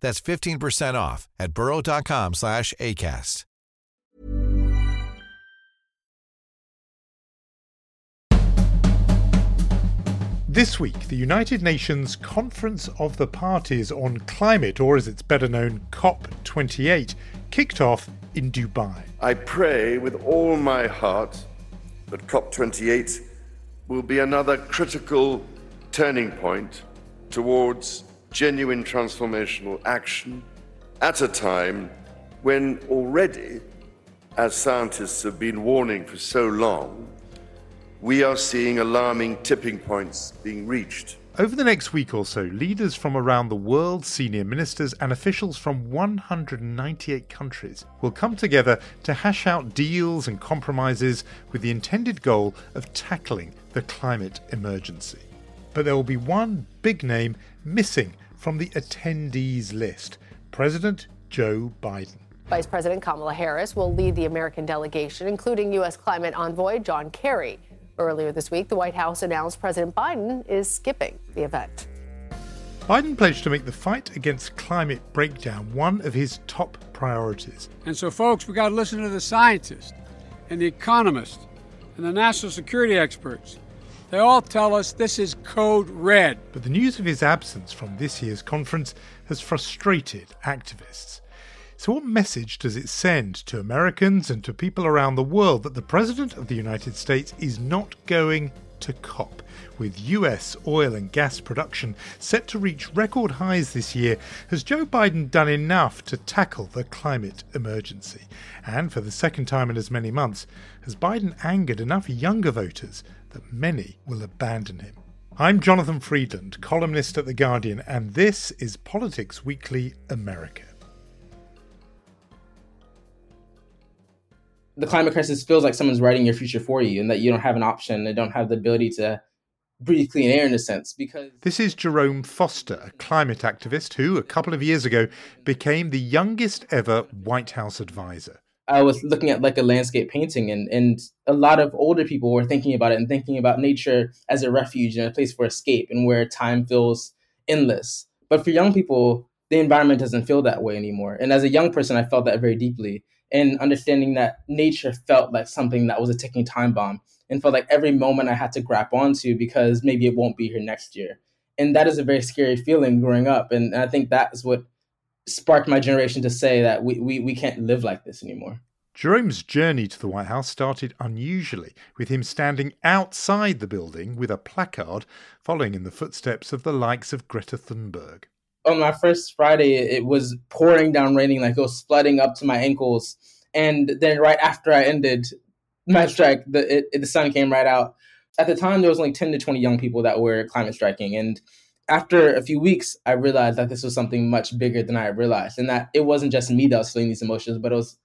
That's 15% off at burrow.com slash ACAST. This week, the United Nations Conference of the Parties on Climate, or as it's better known, COP28, kicked off in Dubai. I pray with all my heart that COP28 will be another critical turning point towards genuine transformational action at a time when already, as scientists have been warning for so long, we are seeing alarming tipping points being reached. Over the next week or so, leaders from around the world, senior ministers, and officials from 198 countries will come together to hash out deals and compromises with the intended goal of tackling the climate emergency. But there will be one big name missing from the attendees list President Joe Biden. Vice President Kamala Harris will lead the American delegation, including U.S. climate envoy John Kerry. Earlier this week, the White House announced President Biden is skipping the event. Biden pledged to make the fight against climate breakdown one of his top priorities. And so, folks, we got to listen to the scientists and the economists and the national security experts. They all tell us this is code red. But the news of his absence from this year's conference has frustrated activists. So, what message does it send to Americans and to people around the world that the President of the United States is not going to COP? With US oil and gas production set to reach record highs this year, has Joe Biden done enough to tackle the climate emergency? And for the second time in as many months, has Biden angered enough younger voters that many will abandon him? I'm Jonathan Freedland, columnist at The Guardian, and this is Politics Weekly America. The climate crisis feels like someone's writing your future for you and that you don't have an option and don't have the ability to breathe clean air in a sense because this is Jerome Foster, a climate activist who a couple of years ago became the youngest ever White House advisor. I was looking at like a landscape painting and and a lot of older people were thinking about it and thinking about nature as a refuge and a place for escape and where time feels endless. But for young people, the environment doesn't feel that way anymore. And as a young person, I felt that very deeply and understanding that nature felt like something that was a ticking time bomb and felt like every moment I had to grab onto because maybe it won't be here next year. And that is a very scary feeling growing up. And I think that is what sparked my generation to say that we, we, we can't live like this anymore. Jerome's journey to the White House started unusually, with him standing outside the building with a placard following in the footsteps of the likes of Greta Thunberg on my first Friday, it was pouring down raining, like it was flooding up to my ankles. And then right after I ended my strike, the it, the sun came right out. At the time, there was only ten to twenty young people that were climate striking, and after a few weeks, I realized that this was something much bigger than I realized, and that it wasn't just me that was feeling these emotions, but it was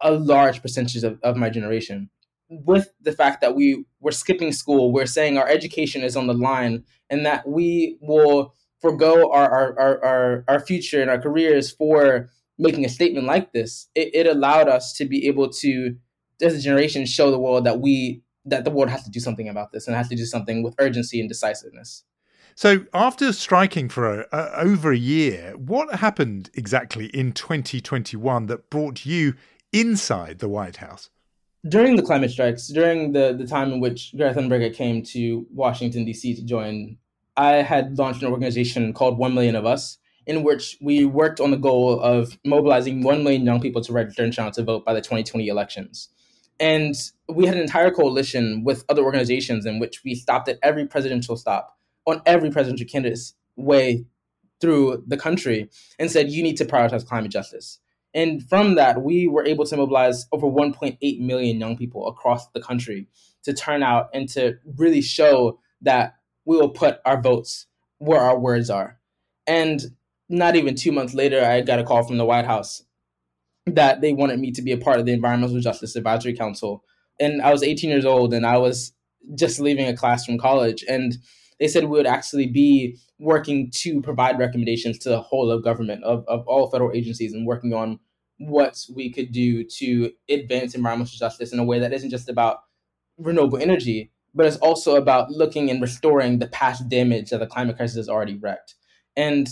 a large percentage of, of my generation. With the fact that we were skipping school, we're saying our education is on the line, and that we will forego our our, our, our, our future and our careers for making a statement like this, it, it allowed us to be able to, as a generation, show the world that we that the world has to do something about this and has to do something with urgency and decisiveness. So, after striking for a, over a year, what happened exactly in 2021 that brought you inside the White House? During the climate strikes, during the, the time in which Greta Thunberg came to Washington, D.C. to join I had launched an organization called One Million of Us, in which we worked on the goal of mobilizing 1 million young people to register and to vote by the 2020 elections. And we had an entire coalition with other organizations in which we stopped at every presidential stop on every presidential candidate's way through the country and said, you need to prioritize climate justice. And from that, we were able to mobilize over 1.8 million young people across the country to turn out and to really show that we will put our votes where our words are. And not even two months later, I got a call from the White House that they wanted me to be a part of the Environmental Justice Advisory Council. And I was 18 years old and I was just leaving a class from college. And they said we would actually be working to provide recommendations to the whole of government, of, of all federal agencies, and working on what we could do to advance environmental justice in a way that isn't just about renewable energy, but it's also about looking and restoring the past damage that the climate crisis has already wrecked. And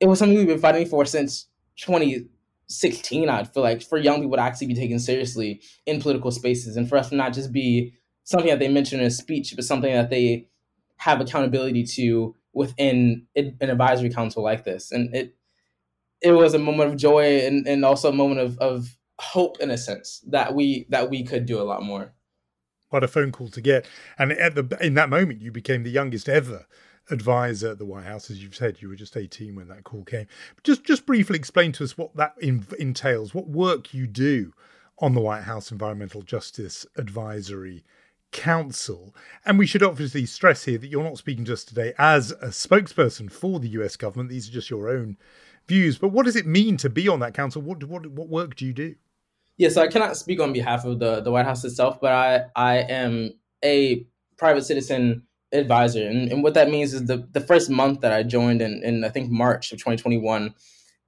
it was something we've been fighting for since 2016, I'd feel like, for young people to actually be taken seriously in political spaces and for us to not just be something that they mention in a speech, but something that they have accountability to within an advisory council like this. And it it was a moment of joy and, and also a moment of, of hope in a sense that we that we could do a lot more. What a phone call to get. And at the in that moment you became the youngest ever advisor at the White House, as you've said, you were just 18 when that call came. Just just briefly explain to us what that in, entails, what work you do on the White House Environmental Justice Advisory Council. And we should obviously stress here that you're not speaking to us today as a spokesperson for the US government. These are just your own views. But what does it mean to be on that council? What what what work do you do? Yeah, so I cannot speak on behalf of the, the White House itself, but I, I am a private citizen advisor. And, and what that means is the, the first month that I joined in, in, I think, March of 2021,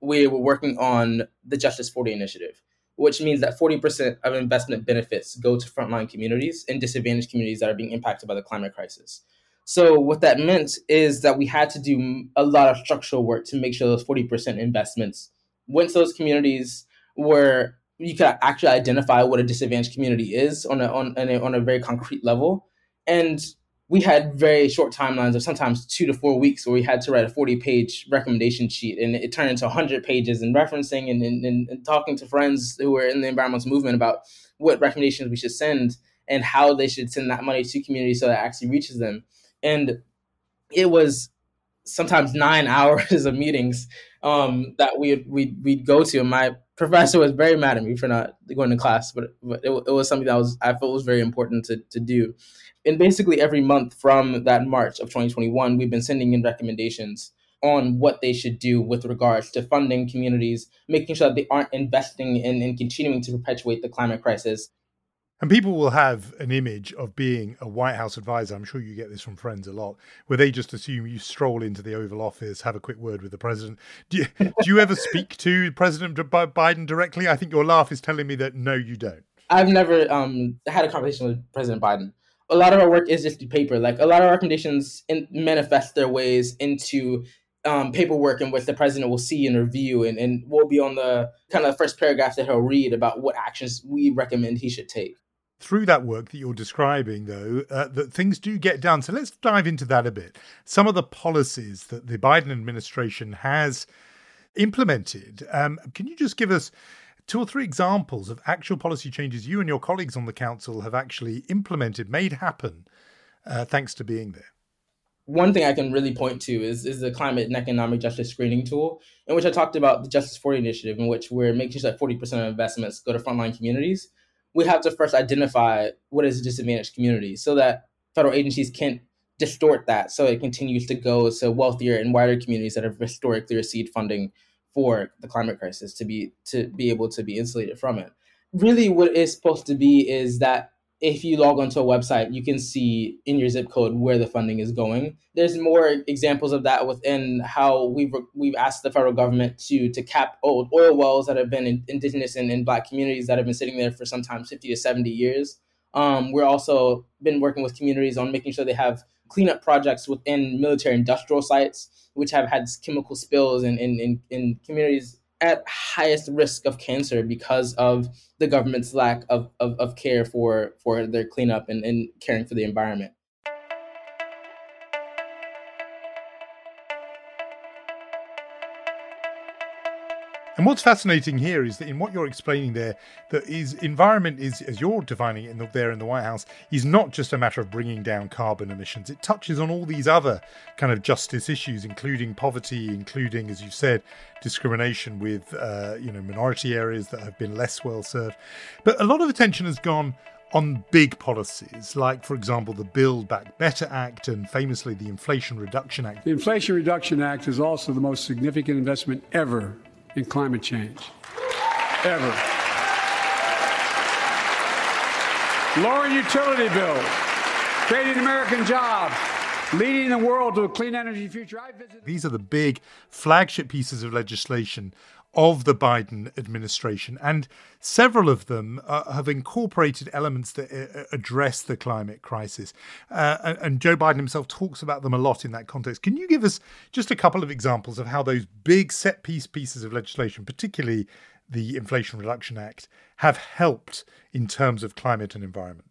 we were working on the Justice 40 initiative, which means that 40% of investment benefits go to frontline communities and disadvantaged communities that are being impacted by the climate crisis. So what that meant is that we had to do a lot of structural work to make sure those 40% investments went to those communities where you could actually identify what a disadvantaged community is on a, on, a, on a very concrete level. And we had very short timelines of sometimes two to four weeks where we had to write a 40 page recommendation sheet and it turned into 100 pages and referencing and, and, and talking to friends who were in the environmental movement about what recommendations we should send and how they should send that money to communities so that actually reaches them and it was sometimes nine hours of meetings um, that we we we'd go to. And my professor was very mad at me for not going to class, but, but it, it was something that was I felt was very important to to do. And basically every month from that March of 2021, we've been sending in recommendations on what they should do with regards to funding communities, making sure that they aren't investing in and continuing to perpetuate the climate crisis, and people will have an image of being a White House advisor. I'm sure you get this from friends a lot, where they just assume you stroll into the Oval Office, have a quick word with the president. Do you, do you ever speak to President Biden directly? I think your laugh is telling me that no, you don't. I've never um, had a conversation with President Biden. A lot of our work is just paper. Like a lot of our recommendations in, manifest their ways into um, paperwork in which the president will see and review, and, and will be on the kind of first paragraph that he'll read about what actions we recommend he should take through that work that you're describing, though, uh, that things do get done. So let's dive into that a bit. Some of the policies that the Biden administration has implemented. Um, can you just give us two or three examples of actual policy changes you and your colleagues on the council have actually implemented, made happen, uh, thanks to being there? One thing I can really point to is, is the climate and economic justice screening tool, in which I talked about the Justice 40 initiative, in which we're making sure that 40% of investments go to frontline communities we have to first identify what is a disadvantaged community so that federal agencies can't distort that so it continues to go to wealthier and wider communities that have historically received funding for the climate crisis to be to be able to be insulated from it. Really what it's supposed to be is that if you log onto a website, you can see in your zip code where the funding is going. There's more examples of that within how we've we've asked the federal government to to cap old oil wells that have been in, indigenous and in black communities that have been sitting there for sometimes 50 to 70 years. Um, we're also been working with communities on making sure they have cleanup projects within military industrial sites, which have had chemical spills in, in, in, in communities at highest risk of cancer because of the government's lack of, of, of care for, for their cleanup and, and caring for the environment. And what's fascinating here is that in what you're explaining there, that is environment is, as you're defining it in the, there in the White House, is not just a matter of bringing down carbon emissions. It touches on all these other kind of justice issues, including poverty, including, as you said, discrimination with uh, you know minority areas that have been less well served. But a lot of attention has gone on big policies, like, for example, the Build Back Better Act and famously the Inflation Reduction Act. The Inflation Reduction Act is also the most significant investment ever in climate change. Ever. Lowering utility bills, creating American jobs, leading the world to a clean energy future. Visit- These are the big flagship pieces of legislation of the Biden administration, and several of them uh, have incorporated elements that uh, address the climate crisis. Uh, and Joe Biden himself talks about them a lot in that context. Can you give us just a couple of examples of how those big set piece pieces of legislation, particularly the Inflation Reduction Act, have helped in terms of climate and environment?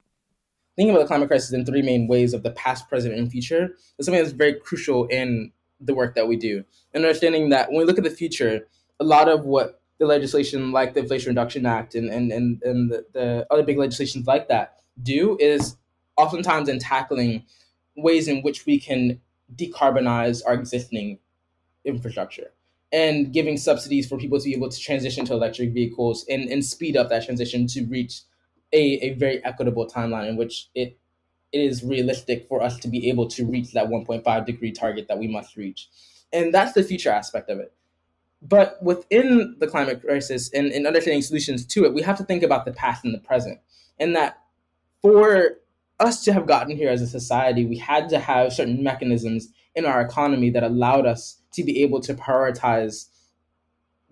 Thinking about the climate crisis in three main ways of the past, present, and future is something that's very crucial in the work that we do. And understanding that when we look at the future, a lot of what the legislation like the Inflation Reduction Act and and and, and the, the other big legislations like that do is oftentimes in tackling ways in which we can decarbonize our existing infrastructure and giving subsidies for people to be able to transition to electric vehicles and, and speed up that transition to reach a, a very equitable timeline in which it it is realistic for us to be able to reach that 1.5 degree target that we must reach. And that's the future aspect of it. But within the climate crisis and, and understanding solutions to it, we have to think about the past and the present. And that for us to have gotten here as a society, we had to have certain mechanisms in our economy that allowed us to be able to prioritize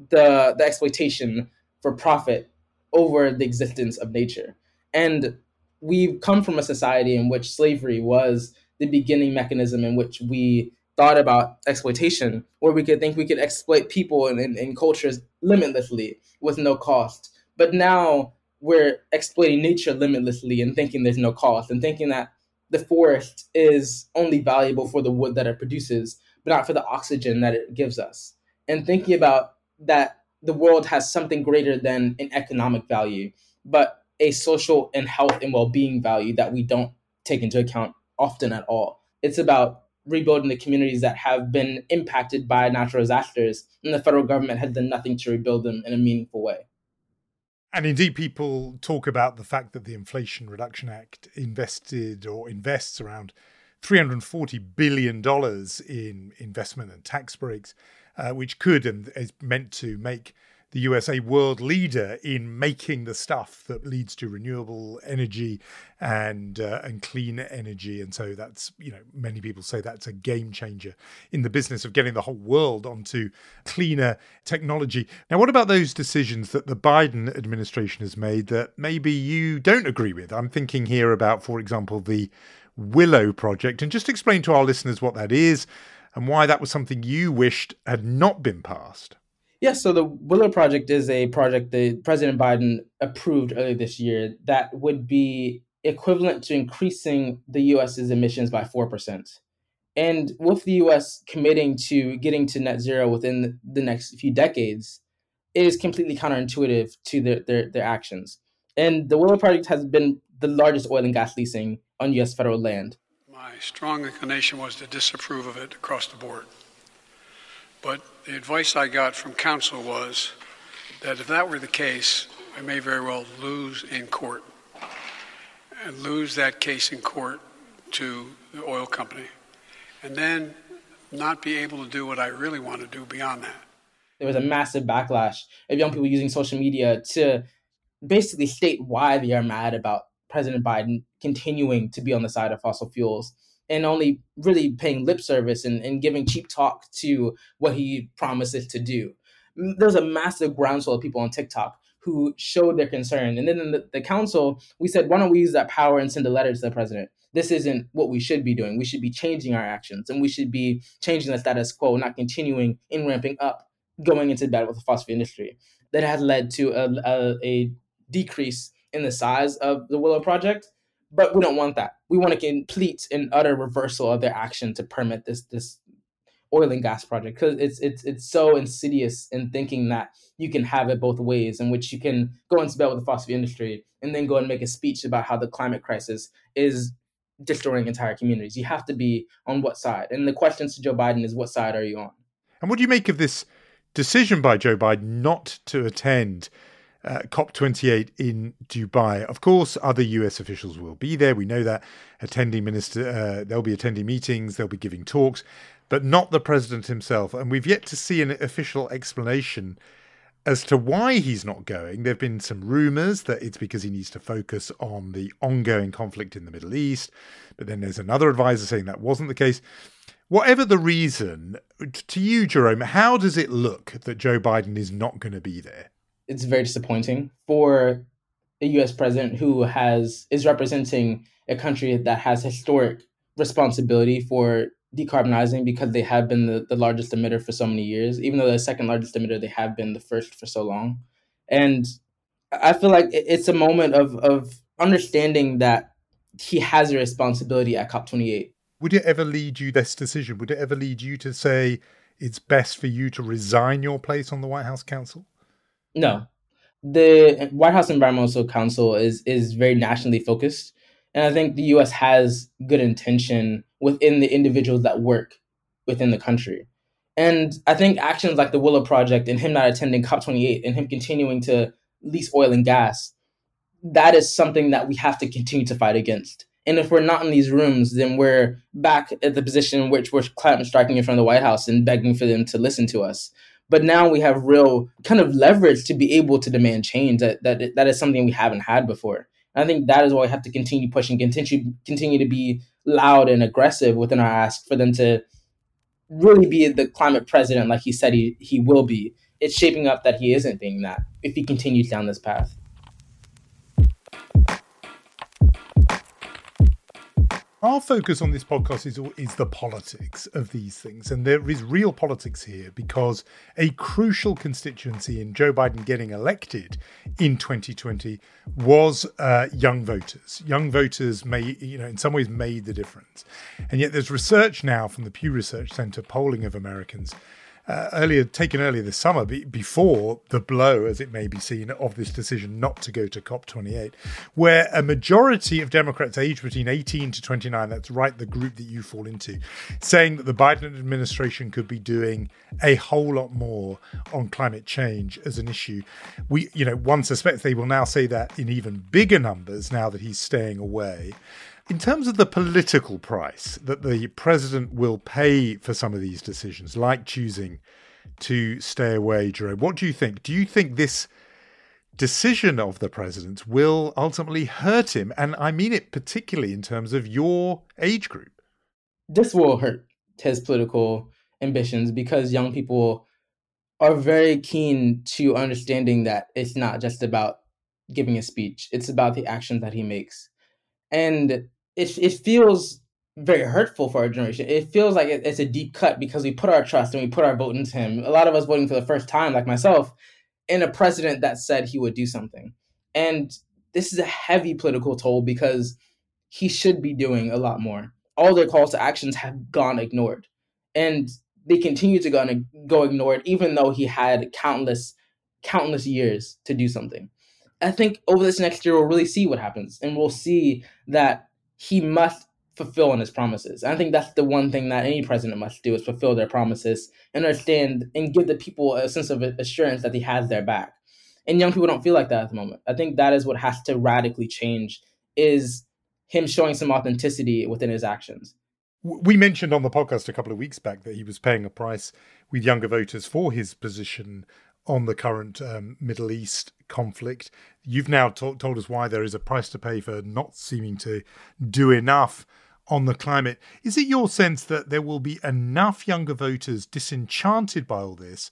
the, the exploitation for profit over the existence of nature. And we've come from a society in which slavery was the beginning mechanism in which we thought about exploitation, where we could think we could exploit people and, and, and cultures limitlessly with no cost. But now we're exploiting nature limitlessly and thinking there's no cost and thinking that the forest is only valuable for the wood that it produces, but not for the oxygen that it gives us. And thinking about that the world has something greater than an economic value, but a social and health and well being value that we don't take into account often at all. It's about rebuilding the communities that have been impacted by natural disasters, and the federal government has done nothing to rebuild them in a meaningful way. And indeed, people talk about the fact that the Inflation Reduction Act invested or invests around $340 billion in investment and tax breaks, uh, which could and is meant to make the USA world leader in making the stuff that leads to renewable energy and uh, and clean energy. And so that's you know many people say that's a game changer in the business of getting the whole world onto cleaner technology. Now what about those decisions that the Biden administration has made that maybe you don't agree with? I'm thinking here about for example the Willow project. And just explain to our listeners what that is and why that was something you wished had not been passed Yes, so the Willow Project is a project that President Biden approved earlier this year that would be equivalent to increasing the US's emissions by 4%. And with the US committing to getting to net zero within the next few decades, it is completely counterintuitive to their, their, their actions. And the Willow Project has been the largest oil and gas leasing on US federal land. My strong inclination was to disapprove of it across the board. But the advice I got from counsel was that if that were the case, I may very well lose in court and lose that case in court to the oil company and then not be able to do what I really want to do beyond that. There was a massive backlash of young people using social media to basically state why they are mad about President Biden continuing to be on the side of fossil fuels and only really paying lip service and, and giving cheap talk to what he promises to do. There's a massive groundswell of people on TikTok who showed their concern. And then in the, the council, we said, why don't we use that power and send a letter to the president? This isn't what we should be doing. We should be changing our actions and we should be changing the status quo, not continuing in ramping up, going into battle with the phosphate industry. That has led to a, a, a decrease in the size of the Willow Project but we don't want that. We want a complete and utter reversal of their action to permit this this oil and gas project because it's it's it's so insidious in thinking that you can have it both ways, in which you can go into bed with the fossil industry and then go and make a speech about how the climate crisis is destroying entire communities. You have to be on what side, and the question to Joe Biden is, what side are you on? And what do you make of this decision by Joe Biden not to attend? Uh, COP28 in Dubai. Of course, other US officials will be there. We know that attending minister, uh, they'll be attending meetings, they'll be giving talks but not the president himself. And we've yet to see an official explanation as to why he's not going. There have been some rumors that it's because he needs to focus on the ongoing conflict in the Middle East. But then there's another advisor saying that wasn't the case. Whatever the reason, to you, Jerome, how does it look that Joe Biden is not going to be there? It's very disappointing for a US president who has is representing a country that has historic responsibility for decarbonizing because they have been the, the largest emitter for so many years. Even though they're the second largest emitter, they have been the first for so long. And I feel like it's a moment of of understanding that he has a responsibility at COP28. Would it ever lead you this decision? Would it ever lead you to say it's best for you to resign your place on the White House Council? No. The White House Environmental Council is is very nationally focused. And I think the US has good intention within the individuals that work within the country. And I think actions like the Willow Project and him not attending COP28 and him continuing to lease oil and gas, that is something that we have to continue to fight against. And if we're not in these rooms, then we're back at the position in which we're climate striking in front of the White House and begging for them to listen to us. But now we have real kind of leverage to be able to demand change. That that that is something we haven't had before. And I think that is why we have to continue pushing, continue continue to be loud and aggressive within our ask for them to really be the climate president like he said he, he will be. It's shaping up that he isn't being that if he continues down this path. Our focus on this podcast is, is the politics of these things. And there is real politics here because a crucial constituency in Joe Biden getting elected in 2020 was uh, young voters. Young voters may, you know, in some ways made the difference. And yet there's research now from the Pew Research Center polling of Americans uh, earlier taken earlier this summer, be, before the blow, as it may be seen, of this decision not to go to COP28, where a majority of Democrats aged between 18 to 29, that's right, the group that you fall into, saying that the Biden administration could be doing a whole lot more on climate change as an issue. We, you know, one suspects they will now say that in even bigger numbers now that he's staying away. In terms of the political price that the president will pay for some of these decisions, like choosing to stay away, Jerome, what do you think? Do you think this decision of the president will ultimately hurt him? And I mean it particularly in terms of your age group. This will hurt his political ambitions because young people are very keen to understanding that it's not just about giving a speech, it's about the actions that he makes. And it it feels very hurtful for our generation. It feels like it, it's a deep cut because we put our trust and we put our vote into him. A lot of us voting for the first time, like myself, in a president that said he would do something. And this is a heavy political toll because he should be doing a lot more. All their calls to actions have gone ignored. And they continue to go, go ignored, even though he had countless, countless years to do something. I think over this next year, we'll really see what happens. And we'll see that he must fulfill on his promises. I think that's the one thing that any president must do is fulfill their promises and understand and give the people a sense of assurance that he has their back. And young people don't feel like that at the moment. I think that is what has to radically change is him showing some authenticity within his actions. We mentioned on the podcast a couple of weeks back that he was paying a price with younger voters for his position on the current um, Middle East conflict. You've now to- told us why there is a price to pay for not seeming to do enough on the climate. Is it your sense that there will be enough younger voters disenchanted by all this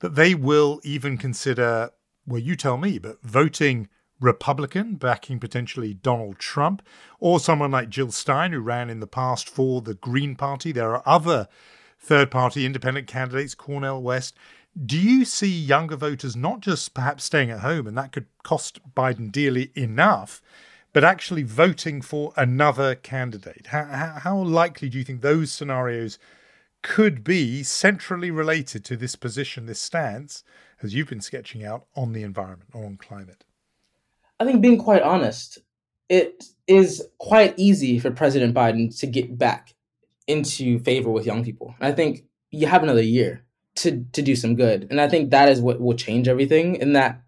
that they will even consider, well, you tell me, but voting Republican, backing potentially Donald Trump, or someone like Jill Stein, who ran in the past for the Green Party? There are other third party independent candidates, Cornel West. Do you see younger voters not just perhaps staying at home, and that could cost Biden dearly enough, but actually voting for another candidate? How, how, likely do you think those scenarios could be centrally related to this position, this stance, as you've been sketching out on the environment or on climate? I think being quite honest, it is quite easy for President Biden to get back into favor with young people. I think you have another year to to do some good. And I think that is what will change everything. In that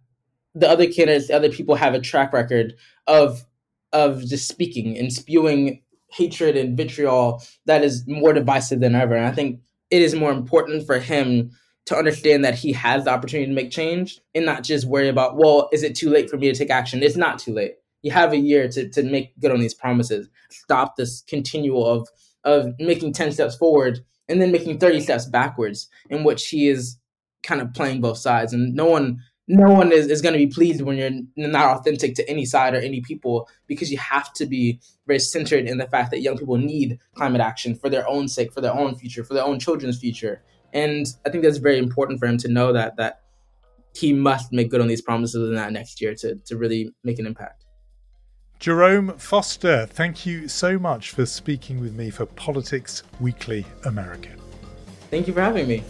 the other candidates, the other people have a track record of of just speaking and spewing hatred and vitriol that is more divisive than ever. And I think it is more important for him to understand that he has the opportunity to make change and not just worry about, well, is it too late for me to take action? It's not too late. You have a year to, to make good on these promises. Stop this continual of of making 10 steps forward and then making 30 steps backwards in which he is kind of playing both sides. And no one no one is, is going to be pleased when you're not authentic to any side or any people because you have to be very centered in the fact that young people need climate action for their own sake for their own future for their own children's future. And i think that's very important for him to know that that he must make good on these promises in that next year to, to really make an impact Jerome Foster, thank you so much for speaking with me for Politics Weekly America. Thank you for having me.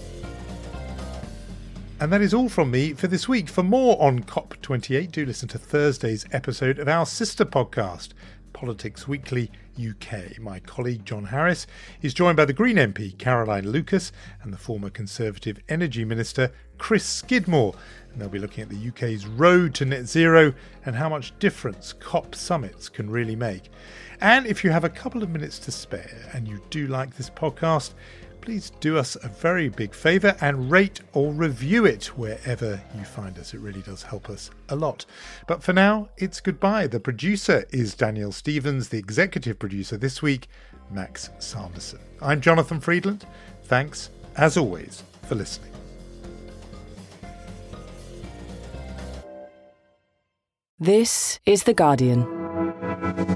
And that is all from me for this week. For more on COP28, do listen to Thursday's episode of our sister podcast, Politics Weekly UK. My colleague John Harris is joined by the Green MP Caroline Lucas and the former Conservative Energy Minister Chris Skidmore. And they'll be looking at the UK's road to net zero and how much difference COP summits can really make. And if you have a couple of minutes to spare and you do like this podcast, please do us a very big favour and rate or review it wherever you find us. It really does help us a lot. But for now, it's goodbye. The producer is Daniel Stevens, the executive producer this week, Max Sanderson. I'm Jonathan Freedland. Thanks, as always, for listening. This is The Guardian.